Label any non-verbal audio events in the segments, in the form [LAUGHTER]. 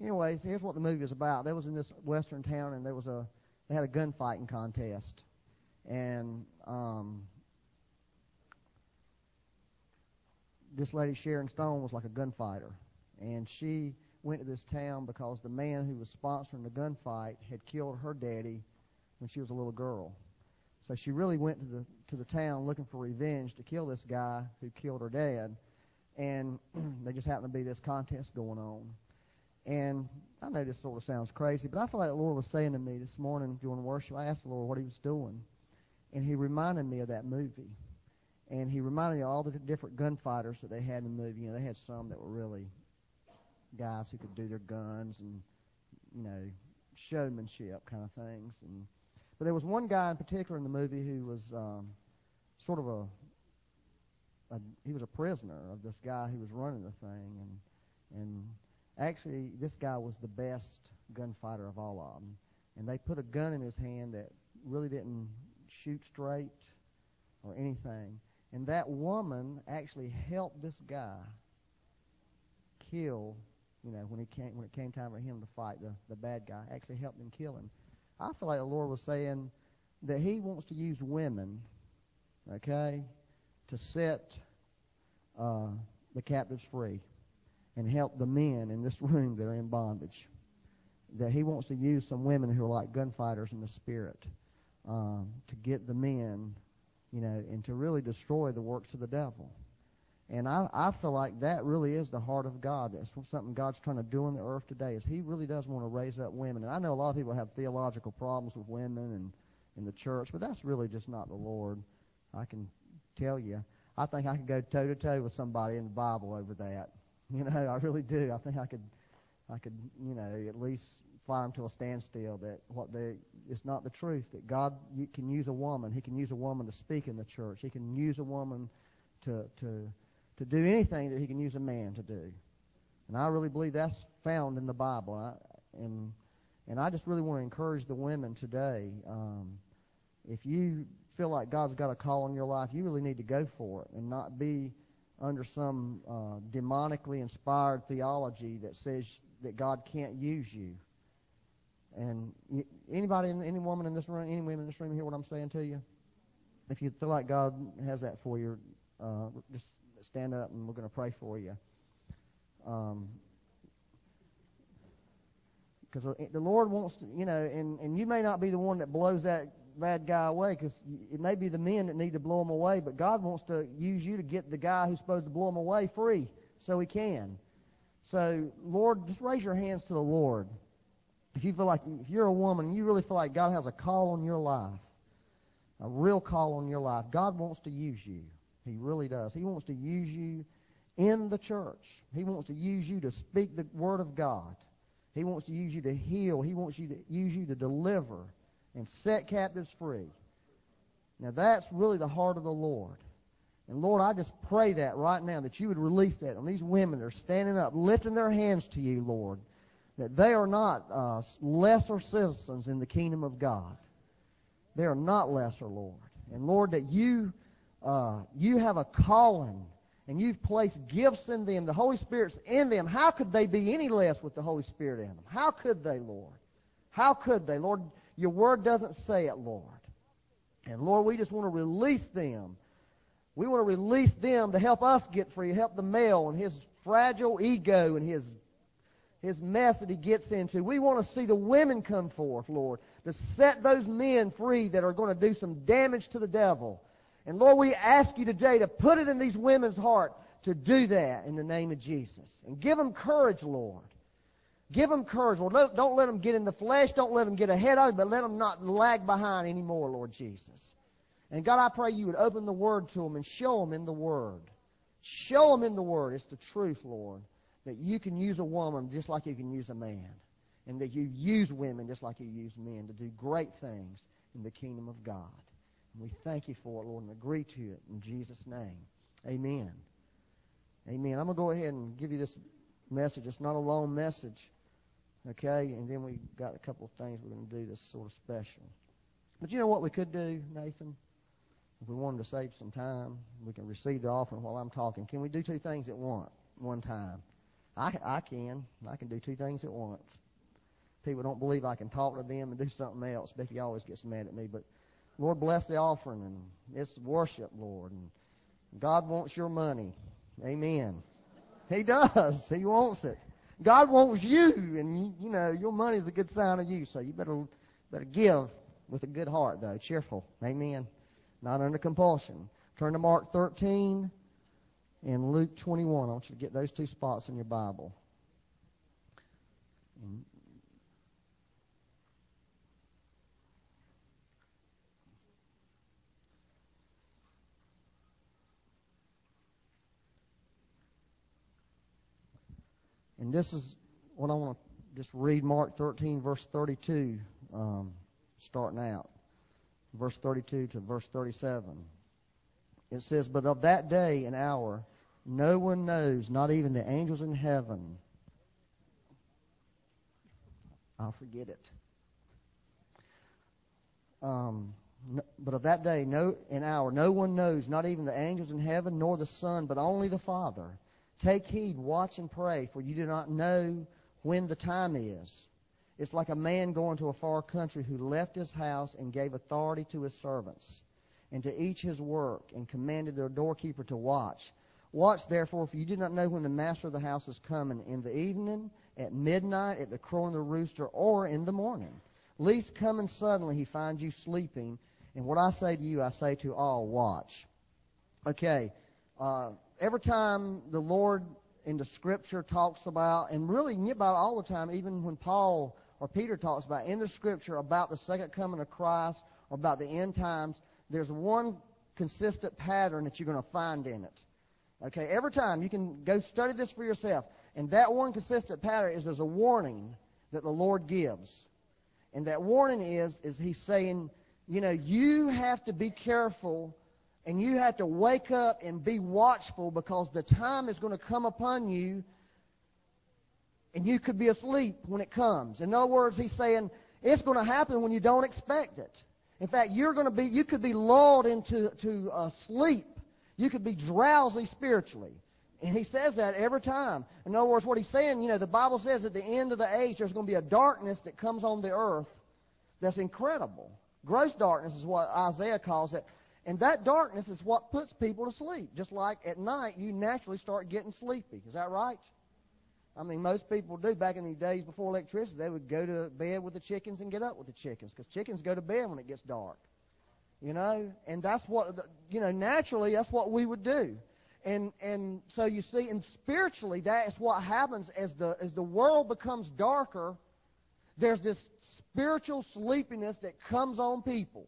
anyways, here's what the movie is about. There was in this western town, and there was a they had a gunfighting contest, and um, this lady Sharon Stone was like a gunfighter, and she went to this town because the man who was sponsoring the gunfight had killed her daddy when she was a little girl. So she really went to the to the town looking for revenge to kill this guy who killed her dad, and [CLEARS THROAT] there just happened to be this contest going on. And I know this sort of sounds crazy, but I feel like the Lord was saying to me this morning during worship. I asked the Lord what He was doing, and He reminded me of that movie, and He reminded me of all the different gunfighters that they had in the movie. You know, they had some that were really guys who could do their guns and you know showmanship kind of things, and but there was one guy in particular in the movie who was um, sort of a, a he was a prisoner of this guy who was running the thing, and and Actually, this guy was the best gunfighter of all of them. And they put a gun in his hand that really didn't shoot straight or anything. And that woman actually helped this guy kill, you know, when he came when it came time for him to fight the, the bad guy, actually helped him kill him. I feel like the Lord was saying that he wants to use women, okay, to set uh, the captives free and help the men in this [LAUGHS] room that are in bondage. That he wants to use some women who are like gunfighters in the spirit um, to get the men, you know, and to really destroy the works of the devil. And I, I feel like that really is the heart of God. That's something God's trying to do on the earth today. Is He really does want to raise up women. And I know a lot of people have theological problems with women and in the church, but that's really just not the Lord. I can tell you. I think I could go toe to toe with somebody in the Bible over that. [LAUGHS] You know, I really do. I think I could, I could, you know, at least fire them to a standstill. That what they, it's not the truth. That God can use a woman. He can use a woman to speak in the church. He can use a woman to to to do anything that He can use a man to do. And I really believe that's found in the Bible. I, and and I just really want to encourage the women today. Um, if you feel like God's got a call on your life, you really need to go for it and not be under some uh, demonically inspired theology that says that God can't use you. And anybody, any woman in this room, any women in this room hear what I'm saying to you? If you feel like God has that for you, uh, just stand up and we're going to pray for you. Because um, the Lord wants to, you know, and, and you may not be the one that blows that bad guy away because it may be the men that need to blow him away, but God wants to use you to get the guy who's supposed to blow him away free so he can. So, Lord, just raise your hands to the Lord. If you feel like, if you're a woman, you really feel like God has a call on your life, a real call on your life, God wants to use you. He really does. He wants to use you in the church. He wants to use you to speak the Word of God. He wants to use you to heal. He wants you to use you to deliver and set captives free. Now that's really the heart of the Lord. And Lord, I just pray that right now that you would release that on these women that are standing up, lifting their hands to you, Lord, that they are not uh, lesser citizens in the kingdom of God. They are not lesser, Lord. And Lord, that you uh, you have a calling and you've placed gifts in them. The Holy Spirit's in them. How could they be any less with the Holy Spirit in them? How could they, Lord? How could they, Lord? Your word doesn't say it, Lord. And Lord, we just want to release them. We want to release them to help us get free, help the male and his fragile ego and his his mess that he gets into. We want to see the women come forth, Lord, to set those men free that are going to do some damage to the devil. And Lord, we ask you today to put it in these women's heart to do that in the name of Jesus. And give them courage, Lord. Give them courage, Lord. Don't let them get in the flesh. Don't let them get ahead of you, but let them not lag behind anymore, Lord Jesus. And God, I pray you would open the Word to them and show them in the Word. Show them in the Word. It's the truth, Lord, that you can use a woman just like you can use a man. And that you use women just like you use men to do great things in the kingdom of God. And we thank you for it, Lord, and agree to it in Jesus' name. Amen. Amen. I'm going to go ahead and give you this message. It's not a long message. Okay, and then we got a couple of things we're going to do that's sort of special. But you know what we could do, Nathan? If we wanted to save some time, we can receive the offering while I'm talking. Can we do two things at once, one time? I, I can. I can do two things at once. People don't believe I can talk to them and do something else. Becky always gets mad at me, but Lord bless the offering and it's worship, Lord. And God wants your money. Amen. He does. He wants it. God wants you, and you, you know your money is a good sign of you. So you better better give with a good heart, though, cheerful. Amen. Not under compulsion. Turn to Mark 13 and Luke 21. I want you to get those two spots in your Bible. And this is what I want to just read Mark 13, verse 32, um, starting out. Verse 32 to verse 37. It says, But of that day and hour no one knows, not even the angels in heaven. I'll forget it. Um, no, but of that day no, and hour no one knows, not even the angels in heaven, nor the Son, but only the Father. Take heed, watch and pray, for you do not know when the time is. It's like a man going to a far country who left his house and gave authority to his servants, and to each his work, and commanded their doorkeeper to watch. Watch therefore, for you do not know when the master of the house is coming, in the evening, at midnight, at the crowing of the rooster, or in the morning. Least coming suddenly he finds you sleeping. And what I say to you, I say to all, watch. Okay, uh, every time the Lord in the Scripture talks about, and really about all the time, even when Paul or Peter talks about in the Scripture about the second coming of Christ or about the end times, there's one consistent pattern that you're going to find in it. Okay, every time you can go study this for yourself, and that one consistent pattern is there's a warning that the Lord gives, and that warning is is He's saying, you know, you have to be careful and you have to wake up and be watchful because the time is going to come upon you and you could be asleep when it comes. In other words, he's saying it's going to happen when you don't expect it. In fact, you're going to be, you could be lulled into to uh, sleep. You could be drowsy spiritually. And he says that every time. In other words, what he's saying, you know, the Bible says at the end of the age there's going to be a darkness that comes on the earth that's incredible. Gross darkness is what Isaiah calls it. And that darkness is what puts people to sleep. Just like at night, you naturally start getting sleepy. Is that right? I mean, most people do. Back in the days before electricity, they would go to bed with the chickens and get up with the chickens because chickens go to bed when it gets dark. You know, and that's what you know. Naturally, that's what we would do. And and so you see, and spiritually, that is what happens as the as the world becomes darker. There's this spiritual sleepiness that comes on people.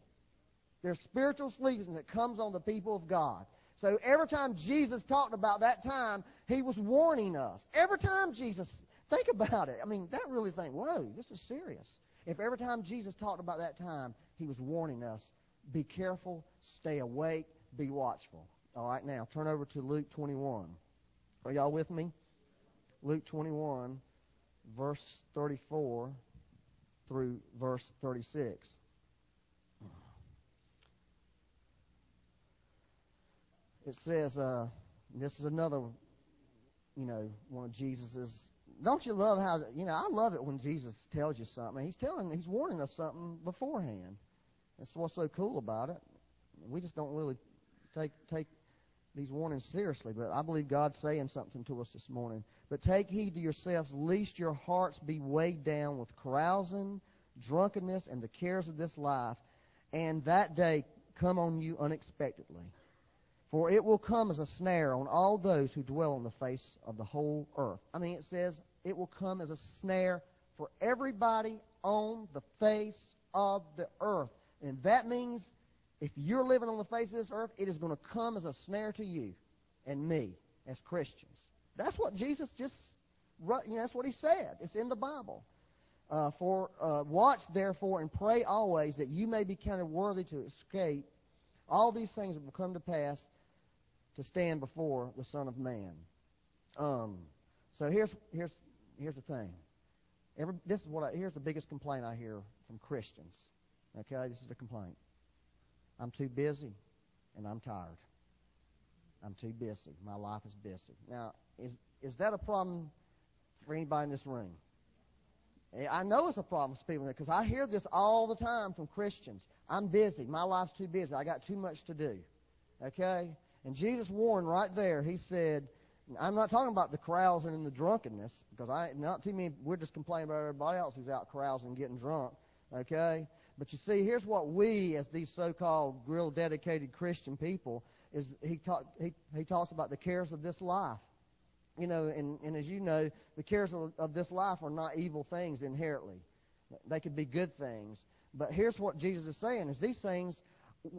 There's spiritual sleepiness that comes on the people of God. So every time Jesus talked about that time, he was warning us. Every time Jesus, think about it. I mean, that really think, whoa, this is serious. If every time Jesus talked about that time, he was warning us, be careful, stay awake, be watchful. All right, now turn over to Luke 21. Are y'all with me? Luke 21, verse 34 through verse 36. It says, uh, this is another, you know, one of Jesus's. Don't you love how, you know, I love it when Jesus tells you something. He's telling, he's warning us something beforehand. That's what's so cool about it. We just don't really take take these warnings seriously, but I believe God's saying something to us this morning. But take heed to yourselves, lest your hearts be weighed down with carousing, drunkenness, and the cares of this life, and that day come on you unexpectedly. For it will come as a snare on all those who dwell on the face of the whole earth. I mean, it says it will come as a snare for everybody on the face of the earth. And that means if you're living on the face of this earth, it is going to come as a snare to you and me as Christians. That's what Jesus just, you know, that's what he said. It's in the Bible. Uh, for uh, watch therefore and pray always that you may be counted worthy to escape all these things that will come to pass to stand before the Son of Man. Um, so here's here's here's the thing. Every, this is what I, here's the biggest complaint I hear from Christians. Okay, this is the complaint. I'm too busy, and I'm tired. I'm too busy. My life is busy. Now, is is that a problem for anybody in this room. I know it's a problem for people because I hear this all the time from Christians. I'm busy. My life's too busy. I got too much to do. Okay? And Jesus warned right there. He said, I'm not talking about the carousing and the drunkenness because I not too many. We're just complaining about everybody else who's out carousing and getting drunk. Okay? But you see, here's what we, as these so-called real dedicated Christian people, is he talk he he talks about the cares of this life you know, and, and as you know, the cares of, of this life are not evil things inherently. They could be good things. But here's what Jesus is saying is these things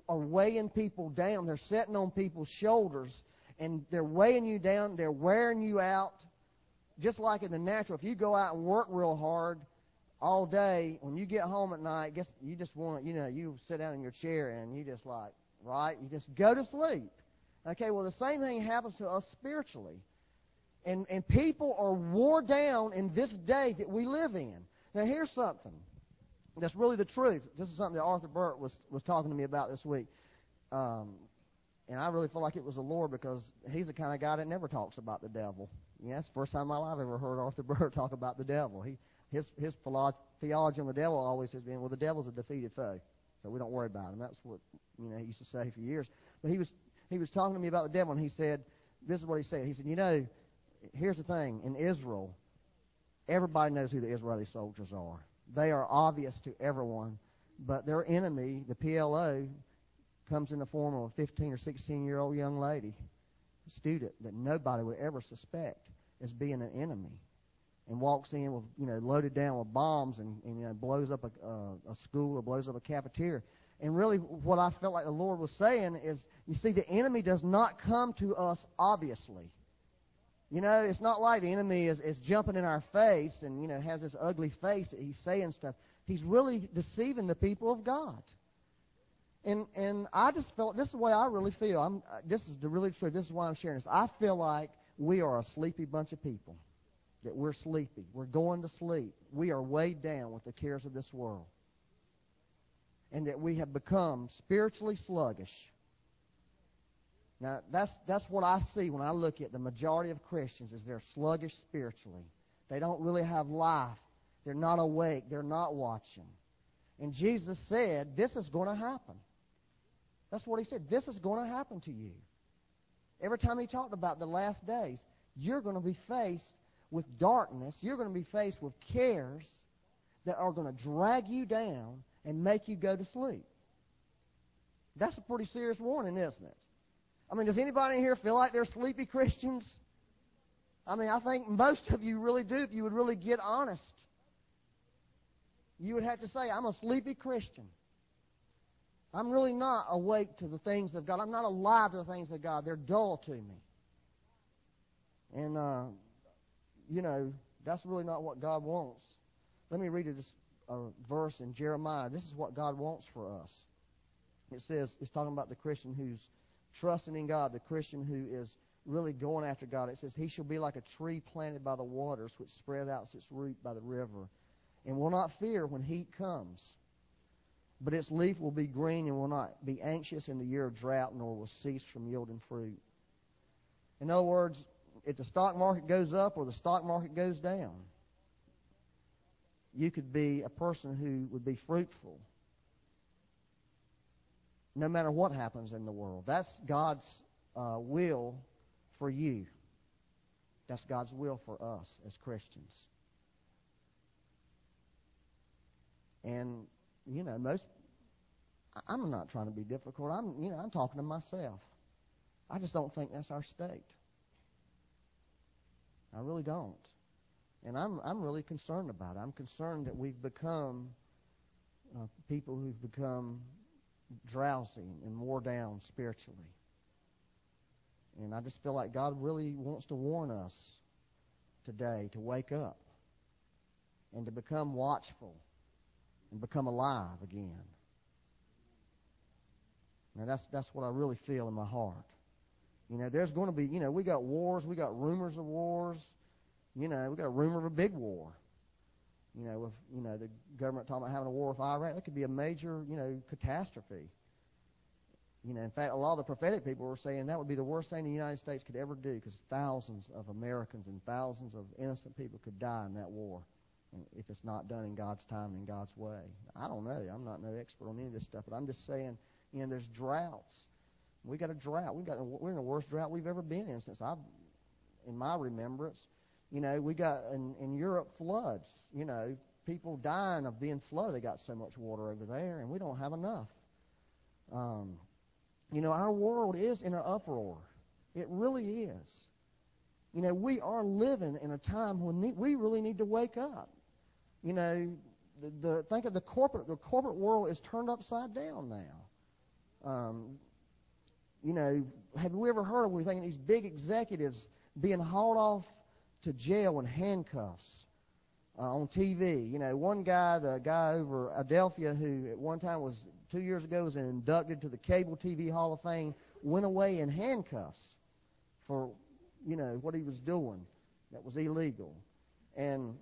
are weighing people down. They're sitting on people's shoulders and they're weighing you down. They're wearing you out. Just like in the natural, if you go out and work real hard all day, when you get home at night, guess you just want, you know, you sit down in your chair and you just like, right? You just go to sleep. Okay, well the same thing happens to us spiritually. And, and people are wore down in this day that we live in. Now, here's something that's really the truth. This is something that Arthur Burt was, was talking to me about this week. Um, and I really feel like it was the Lord because he's the kind of guy that never talks about the devil. Yeah, that's the first time in my life I've ever heard Arthur [LAUGHS] Burt talk about the devil. He, his, his theology on the devil always has been, well, the devil's a defeated foe, so we don't worry about him. That's what you know he used to say for years. But he was he was talking to me about the devil, and he said, this is what he said. He said, you know, here's the thing in Israel, everybody knows who the Israeli soldiers are. They are obvious to everyone, but their enemy, the PLO, comes in the form of a 15 or 16 year old young lady, student that nobody would ever suspect as being an enemy, and walks in with you know loaded down with bombs and, and you know blows up a, a, a school or blows up a cafeteria. And really, what I felt like the Lord was saying is, you see, the enemy does not come to us obviously. You know, it's not like the enemy is, is jumping in our face and, you know, has this ugly face that he's saying stuff. He's really deceiving the people of God. And and I just felt this is the way I really feel. I'm uh, this is the really truth. This is why I'm sharing this. I feel like we are a sleepy bunch of people. That we're sleepy. We're going to sleep. We are weighed down with the cares of this world. And that we have become spiritually sluggish. Now, that's, that's what I see when I look at the majority of Christians is they're sluggish spiritually. They don't really have life. They're not awake. They're not watching. And Jesus said, this is going to happen. That's what he said. This is going to happen to you. Every time he talked about the last days, you're going to be faced with darkness. You're going to be faced with cares that are going to drag you down and make you go to sleep. That's a pretty serious warning, isn't it? I mean, does anybody here feel like they're sleepy Christians? I mean, I think most of you really do if you would really get honest. You would have to say, I'm a sleepy Christian. I'm really not awake to the things of God. I'm not alive to the things of God. They're dull to me. And, uh, you know, that's really not what God wants. Let me read a, a verse in Jeremiah. This is what God wants for us. It says, it's talking about the Christian who's trusting in God, the Christian who is really going after God. It says, He shall be like a tree planted by the waters, which spread out its root by the river, and will not fear when heat comes. But its leaf will be green and will not be anxious in the year of drought, nor will cease from yielding fruit. In other words, if the stock market goes up or the stock market goes down, you could be a person who would be fruitful no matter what happens in the world. That's God's uh, will for you. That's God's will for us as Christians. And you know, most I'm not trying to be difficult. I'm you know, I'm talking to myself. I just don't think that's our state. I really don't. And I'm I'm really concerned about it. I'm concerned that we've become uh, people who've become drowsy and wore down spiritually. And I just feel like God really wants to warn us today to wake up and to become watchful and become alive again. Now that's that's what I really feel in my heart. You know, there's going to be, you know, we got wars, we got rumors of wars. You know, we got a rumor of a big war. You know, with you know the government talking about having a war with Iraq, that could be a major you know catastrophe. You know, in fact, a lot of the prophetic people were saying that would be the worst thing the United States could ever do because thousands of Americans and thousands of innocent people could die in that war if it's not done in God's time and God's way. I don't know. I'm not no expert on any of this stuff, but I'm just saying, you know, there's droughts. We got a drought. We got we're in the worst drought we've ever been in since I've, in my remembrance. You know, we got in, in Europe floods. You know, people dying of being flooded. They got so much water over there, and we don't have enough. Um, you know, our world is in an uproar. It really is. You know, we are living in a time when we really need to wake up. You know, the, the think of the corporate the corporate world is turned upside down now. Um, you know, have we ever heard of we think these big executives being hauled off to jail in handcuffs uh, on TV? You know, one guy, the guy over Adelphia, who at one time was two years ago was inducted to the Cable TV Hall of Fame, went away in handcuffs for, you know, what he was doing that was illegal. And,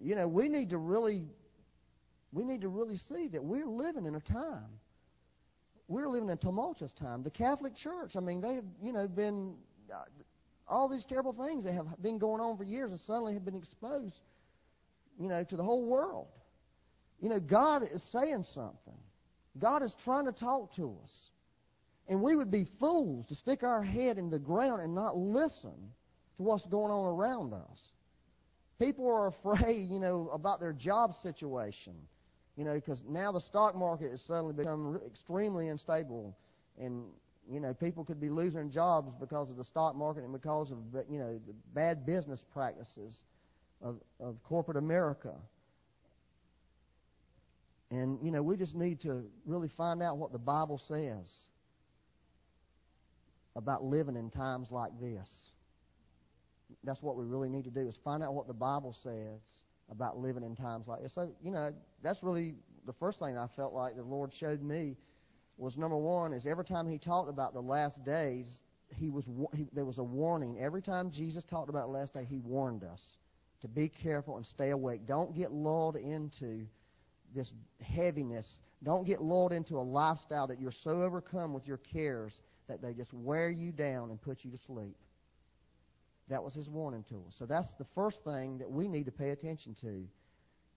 you know, we need to really, we need to really see that we're living in a time. We're living in a tumultuous time. The Catholic Church, I mean, they have, you know, been, uh, all these terrible things that have been going on for years and suddenly have been exposed, you know, to the whole world. You know, God is saying something. God is trying to talk to us. And we would be fools to stick our head in the ground and not listen to what's going on around us. People are [LAUGHS] afraid, you know, about their job situation, you know, because now the stock market has suddenly become extremely unstable, and you know, people could be losing jobs because of the stock market and because of, you know, the bad business practices of, of corporate America. And, you know, we just need to really find out what the Bible says about living in times like this. That's what we really need to do is find out what the Bible says about living in times like this. So, you know, that's really the first thing I felt like the Lord showed me was number one is every time He talked about the last days, he was he, there was a warning. Every time Jesus talked about the last day, He warned us to be careful and stay awake. Don't get lulled into this heaviness. Don't get lulled into a lifestyle that you're so overcome with your cares that they just wear you down and put you to sleep. That was his warning to us. So that's the first thing that we need to pay attention to.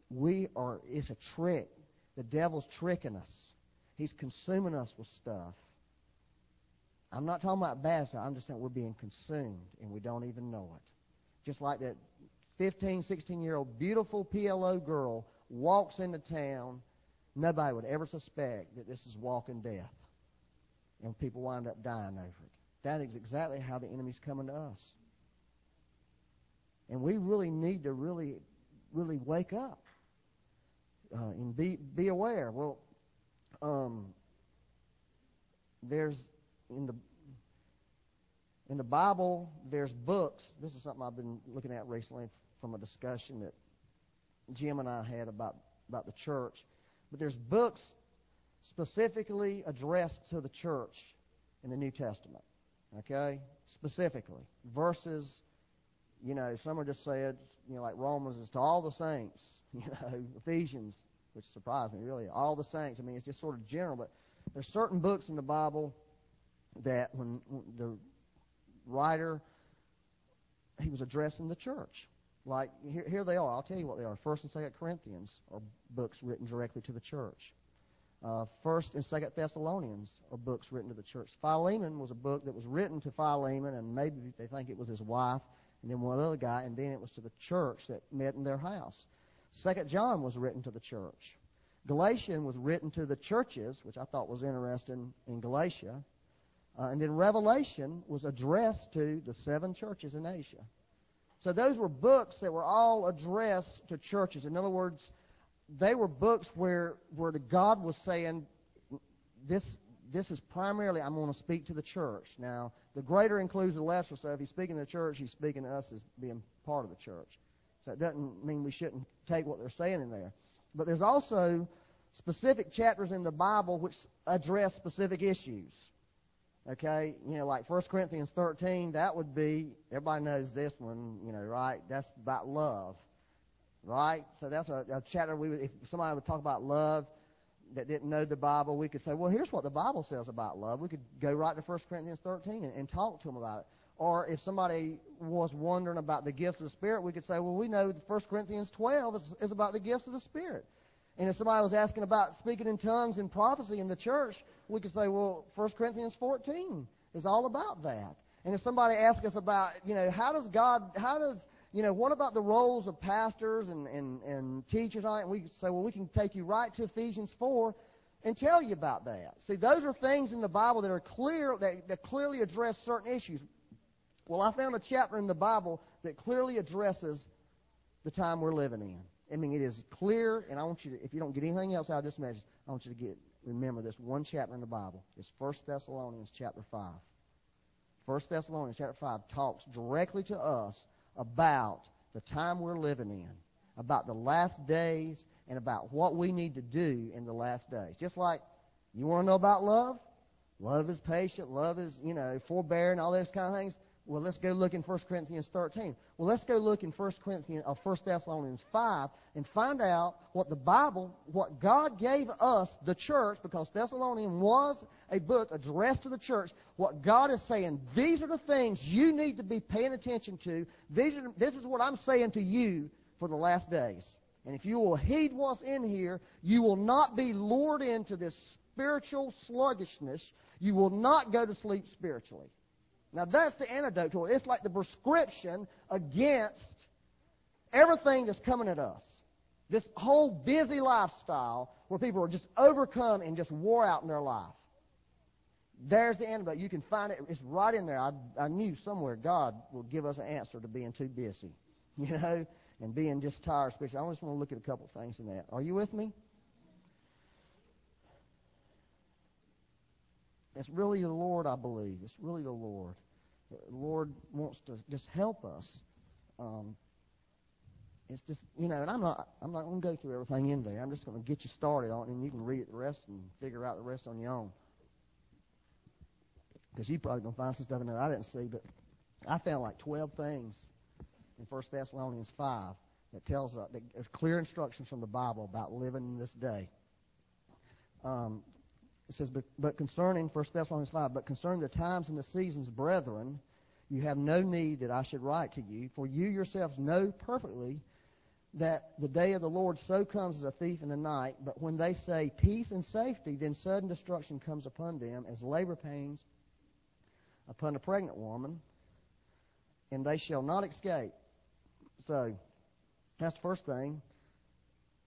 We are, it's a trick. The devil's tricking us. He's consuming us with stuff. I'm not talking about bad stuff. I'm just saying we're being consumed and we don't even know it. Just like that 15, 16 year old beautiful PLO girl walks into town, nobody would ever suspect that this is walking death. And people wind up dying over it. That is exactly how the enemy's coming to us. And we really need to really, really wake up uh, and be be aware. Well, um, there's in the in the Bible, there's books. This is something I've been looking at recently from a discussion that Jim and I had about, about the church. But there's books specifically addressed to the church in the New Testament. Okay? Specifically. Verses, you know, some are just said, you know, like Romans is to all the saints. [LAUGHS] You know, Ephesians, which surprised me really, all the saints. I mean, it's just sort of general, but there's certain books in the Bible that when the writer he was addressing the church. Like here, here they are. I'll tell you what they are. First and Second Corinthians are books written directly to the church. Uh, First and Second Thessalonians are books written to the church. Philemon was a book that was written to Philemon, and maybe they think it was his wife, and then one other guy, and then it was to the church that met in their house. Second John was written to the church. Galatian was written to the churches, which I thought was interesting in Galatia. Uh, and then Revelation was addressed to the seven churches in Asia. So those were books that were all addressed to churches. In other words, they were books where where God was saying, this this is primarily I'm going to speak to the church. Now, the greater includes the lesser. So if he's speaking to the church, he's speaking to us as being part of the church. It doesn't mean we shouldn't take what they're saying in there. But there's also specific chapters in the Bible which address specific issues. Okay, you know, like 1 Corinthians 13, that would be, everybody knows this one, you know, right? That's about love, right? So that's a, a chapter we would, if somebody would talk about love, that didn't know the Bible, we could say, well, here's what the Bible says about love. We could go right to 1 Corinthians 13 and, and talk to them about it. Or if somebody was wondering about the gifts of the Spirit, we could say, well, we know 1 Corinthians 12 is, is about the gifts of the Spirit. And if somebody was asking about speaking in tongues and prophecy in the church, we could say, well, 1 Corinthians 14 is all about that. And if somebody asks us about, you know, how does God, how does, you know, what about the roles of pastors and, and, and teachers on it? And we could say, well, we can take you right to Ephesians 4 and tell you about that. See, those are things in the Bible that are clear, that, that clearly address certain issues. Well, I found a chapter in the Bible that clearly addresses the time we're living in. I mean, it is clear, and I want you to, if you don't get anything else out of this message, I want you to get, remember this one chapter in the Bible. It's 1 Thessalonians chapter 5. 1 Thessalonians chapter 5 talks directly to us about the time we're living in, about the last days, and about what we need to do in the last days. Just like you want to know about love? Love is patient, love is, you know, forbearing, all those kind of things. Well, let's go look in 1 Corinthians 13. Well, let's go look in 1 Corinthians uh, or 1 Thessalonians 5 and find out what the Bible, what God gave us, the church, because Thessalonians was a book addressed to the church, what God is saying, these are the things you need to be paying attention to. These are, this is what I'm saying to you for the last days. And if you will heed what's in here, you will not be lured into this spiritual sluggishness. You will not go to sleep spiritually. Now that's the antidote to it. It's like the prescription against everything that's coming at us. This whole busy lifestyle where people are just overcome and just wore out in their life. There's the antidote. You can find it. It's right in there. I, I knew somewhere God will give us an answer to being too busy, [LAUGHS] you know, and being just tired especially. I just want to look at a couple things in that. Are you with me? It's really the Lord, I believe. It's really the Lord. The Lord wants to just help us. Um, it's just you know, and I'm not I'm not going to go through everything in there. I'm just going to get you started on it, and you can read it the rest and figure out the rest on your own. Because you probably going to find some stuff in there I didn't see, but I found like 12 things in 1 Thessalonians 5 that tells us that there's clear instructions from the Bible about living in this day. Um, it says, but, but concerning, 1 Thessalonians 5, but concerning the times and the seasons, brethren, you have no need that I should write to you, for you yourselves know perfectly that the day of the Lord so comes as a thief in the night. But when they say peace and safety, then sudden destruction comes upon them as labor pains upon a pregnant woman, and they shall not escape. So, that's the first thing.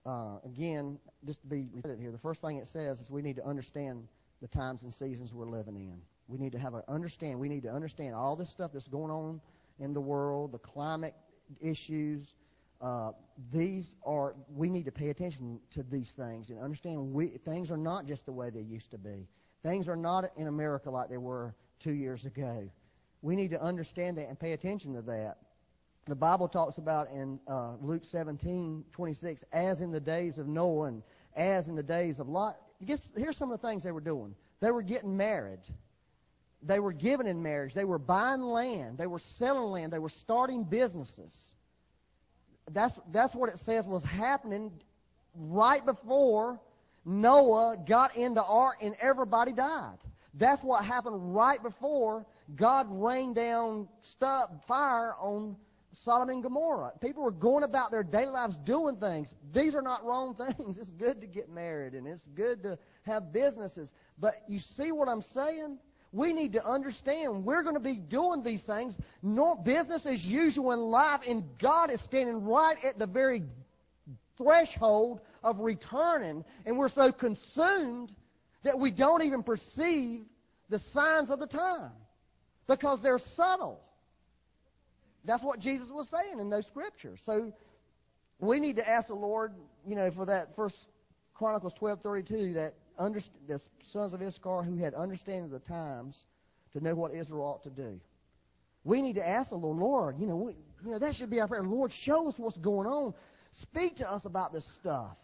Uh, again, just to be repeated here, the first thing it says is we need to understand the times and seasons we're living in. We need to have a understand. We need to understand all this stuff that's going on in the world, the climate issues. Uh, these are we need to pay attention to these things and understand we, things are not just the way they used to be. Things are not in America like they were two years ago. We need to understand that and pay attention to that. The Bible talks about in uh, Luke 17, 26, as in the days of Noah and as in the days of Lot. Guess, here's some of the things they were doing. They were getting married. They were given in marriage. They were buying land. They were selling land. They were starting businesses. That's, that's what it says was happening right before Noah got into ark and everybody died. That's what happened right before God rained down stuff, fire on Sodom and Gomorrah. People were going about their daily lives doing things. These are not wrong [LAUGHS] things. It's good to get married and it's good to have businesses. But you see what I'm saying? We need to understand we're going to be doing these things. No business as usual in life, and God is standing right at the very threshold of returning, and we're so consumed that we don't even perceive the signs of the time because they're subtle. That's what Jesus was saying in those scriptures. So we need to ask the Lord, you know, for that First Chronicles twelve thirty two that under, the sons of Issachar who had understanding of the times to know what Israel ought to do. We need to ask the Lord, Lord, you know, we, you know that should be our prayer. Lord, show us what's going on. Speak to us about this stuff.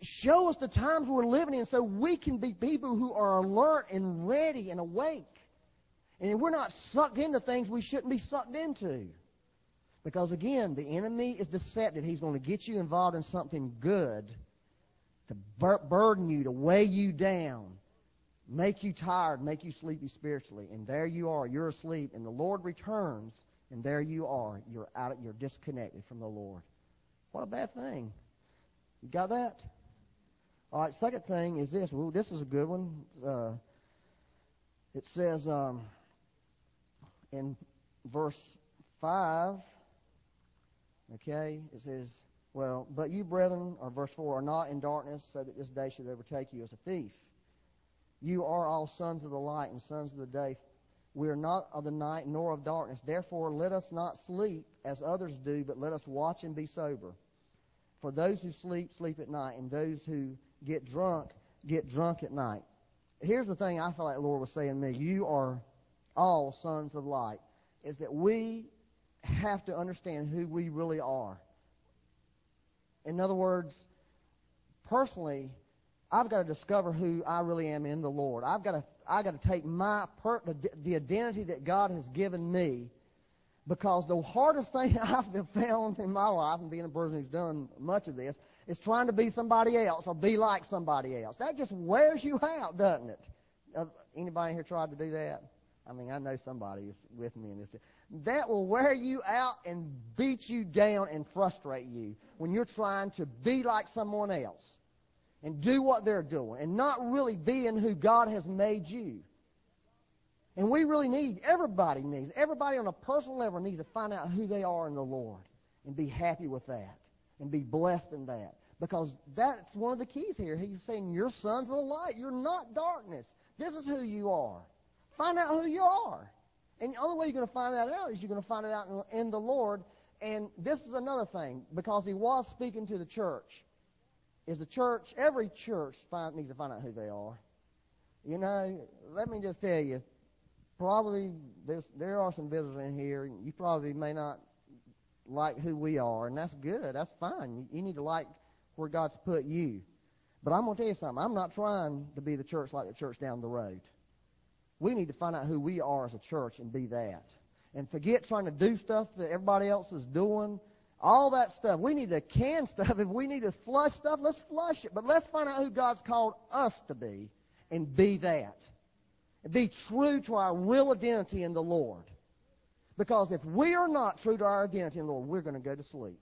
Show us the times we're living in so we can be people who are alert and ready and awake. And we're not sucked into things we shouldn't be sucked into. Because again, the enemy is deceptive. He's going to get you involved in something good to bur- burden you, to weigh you down, make you tired, make you sleepy spiritually. And there you are, you're asleep, and the Lord returns, and there you are, you're out, you're disconnected from the Lord. What a bad thing. You got that? All right. Second thing is this. Well, this is a good one. Uh, it says um, in verse five. Okay, it says, "Well, but you, brethren, or verse four, are not in darkness, so that this day should overtake you as a thief. You are all sons of the light and sons of the day. We are not of the night nor of darkness. Therefore, let us not sleep as others do, but let us watch and be sober. For those who sleep, sleep at night, and those who get drunk, get drunk at night. Here's the thing I feel like the Lord was saying to me. You are all sons of light. Is that we have to understand who we really are. In other words, personally, I've got to discover who I really am in the Lord. I've got to, I've got to take my, per, the, identity that God has given me because the hardest thing [LAUGHS] I've found in my life, and being a person who's done much of this, is trying to be somebody else or be like somebody else. That just wears you out, doesn't it? Uh, anybody here tried to do that? I mean, I know somebody is with me in this. That will wear you out and beat you down and frustrate you when you're trying to be like someone else and do what they're doing and not really being who God has made you. And we really need, everybody needs, everybody on a personal level needs to find out who they are in the Lord and be happy with that and be blessed in that. Because that's one of the keys here. He's saying, You're sons of the light. You're not darkness. This is who you are. Find out who you are. And the only way you're going to find that out is you're going to find it out in, the Lord. And this is another thing, because he was speaking to the church. Is the church, every church find, needs to find out who they are. You know, let me just tell you, probably there are some visitors in here. You probably may not like who we are, and that's good. That's fine. You, you need to like where God's put you. But I'm going to tell you something. I'm not trying to be the church like the church down the road. We need to find out who we are as a church and be that. And forget trying to do stuff that everybody else is doing. All that stuff. We need to can stuff. [LAUGHS] If we need to flush stuff, let's flush it. But let's find out who God's called us to be and be that. Be true to our real identity in the Lord. Because if we are not true to our identity in the Lord, we're going to go to sleep.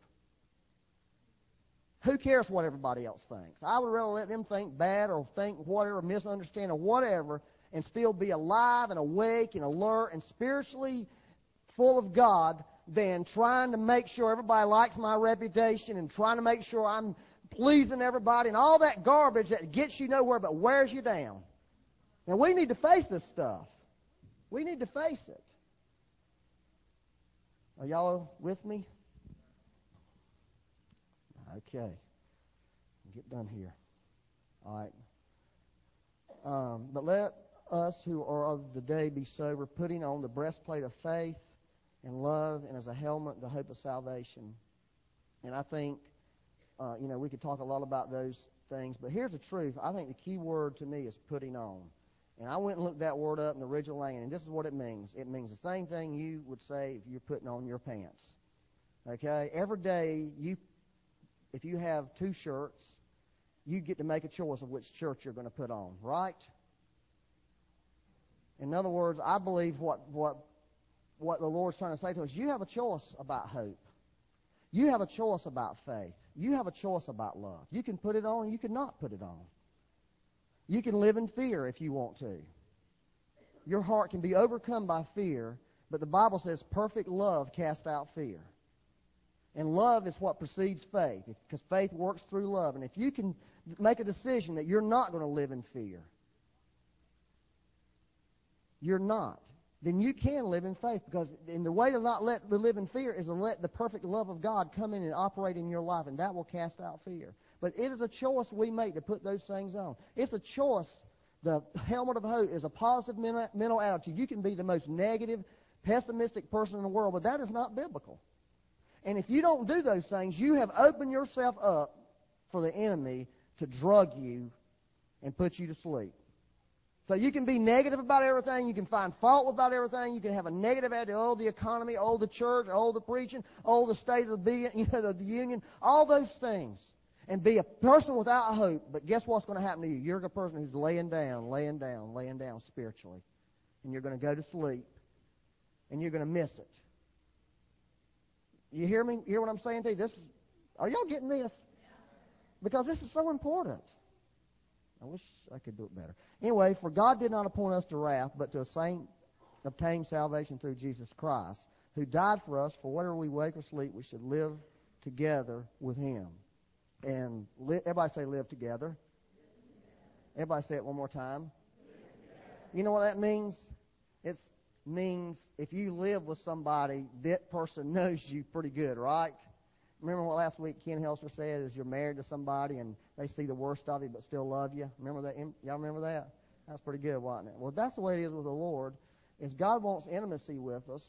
Who cares what everybody else thinks? I would rather let them think bad or think whatever, misunderstand or whatever, and still be alive and awake and alert and spiritually full of God than trying to make sure everybody likes my reputation and trying to make sure I'm pleasing everybody and all that garbage that gets you nowhere but wears you down. Now we need to face this stuff. We need to face it. Are y'all with me? Okay. Get done here. All right. Um, but let us who are of the day be sober, putting on the breastplate of faith and love, and as a helmet, the hope of salvation. And I think, uh, you know, we could talk a lot about those things, but here's the truth. I think the key word to me is putting on. And I went and looked that word up in the original language, and this is what it means. It means the same thing you would say if you're putting on your pants. Okay? Every day, you, if you have two shirts, you get to make a choice of which shirt you're going to put on, right? In other words, I believe what, what, what the Lord's trying to say to us, you have a choice about hope. You have a choice about faith. You have a choice about love. You can put it on, you can not put it on. You can live in fear if you want to. Your heart can be overcome by fear, but the Bible says perfect love casts out fear. And love is what precedes faith, because faith works through love. And if you can make a decision that you're not going to live in fear, you're not, then you can live in faith. Because the way to not let to live in fear is to let the perfect love of God come in and operate in your life, and that will cast out fear. But it is a choice we make to put those things on. It's a choice. The helmet of hope is a positive mental attitude. You can be the most negative, pessimistic person in the world, but that is not biblical. And if you don't do those things, you have opened yourself up for the enemy to drug you and put you to sleep. So you can be negative about everything. You can find fault about everything. You can have a negative attitude. Oh, the economy. Oh, the church. Oh, the preaching. Oh, the state of the, [LAUGHS] you know, the union. All those things. and be a person without hope. But guess what's going to happen to you? You're a person who's laying down, laying down, laying down spiritually. And you're going to go to sleep. And you're going to miss it. You hear me? You hear what I'm saying to you? This is, are y'all getting this? Because this is so important. I wish I could do it better. Anyway, for God did not appoint us to wrath, but to a saint obtain salvation through Jesus Christ, who died for us. For whether we wake or sleep, we should live together with Him. And li- everybody say, live together. Everybody say it one more time. You know what that means? It means if you live with somebody, that person knows you pretty good, right? Remember what last week Ken Helser said is you're married to somebody and they see the worst of you but still love you. Remember that? Y'all remember that? That's pretty good, wasn't it? Well, that's the way it is with the Lord. Is God wants intimacy with us,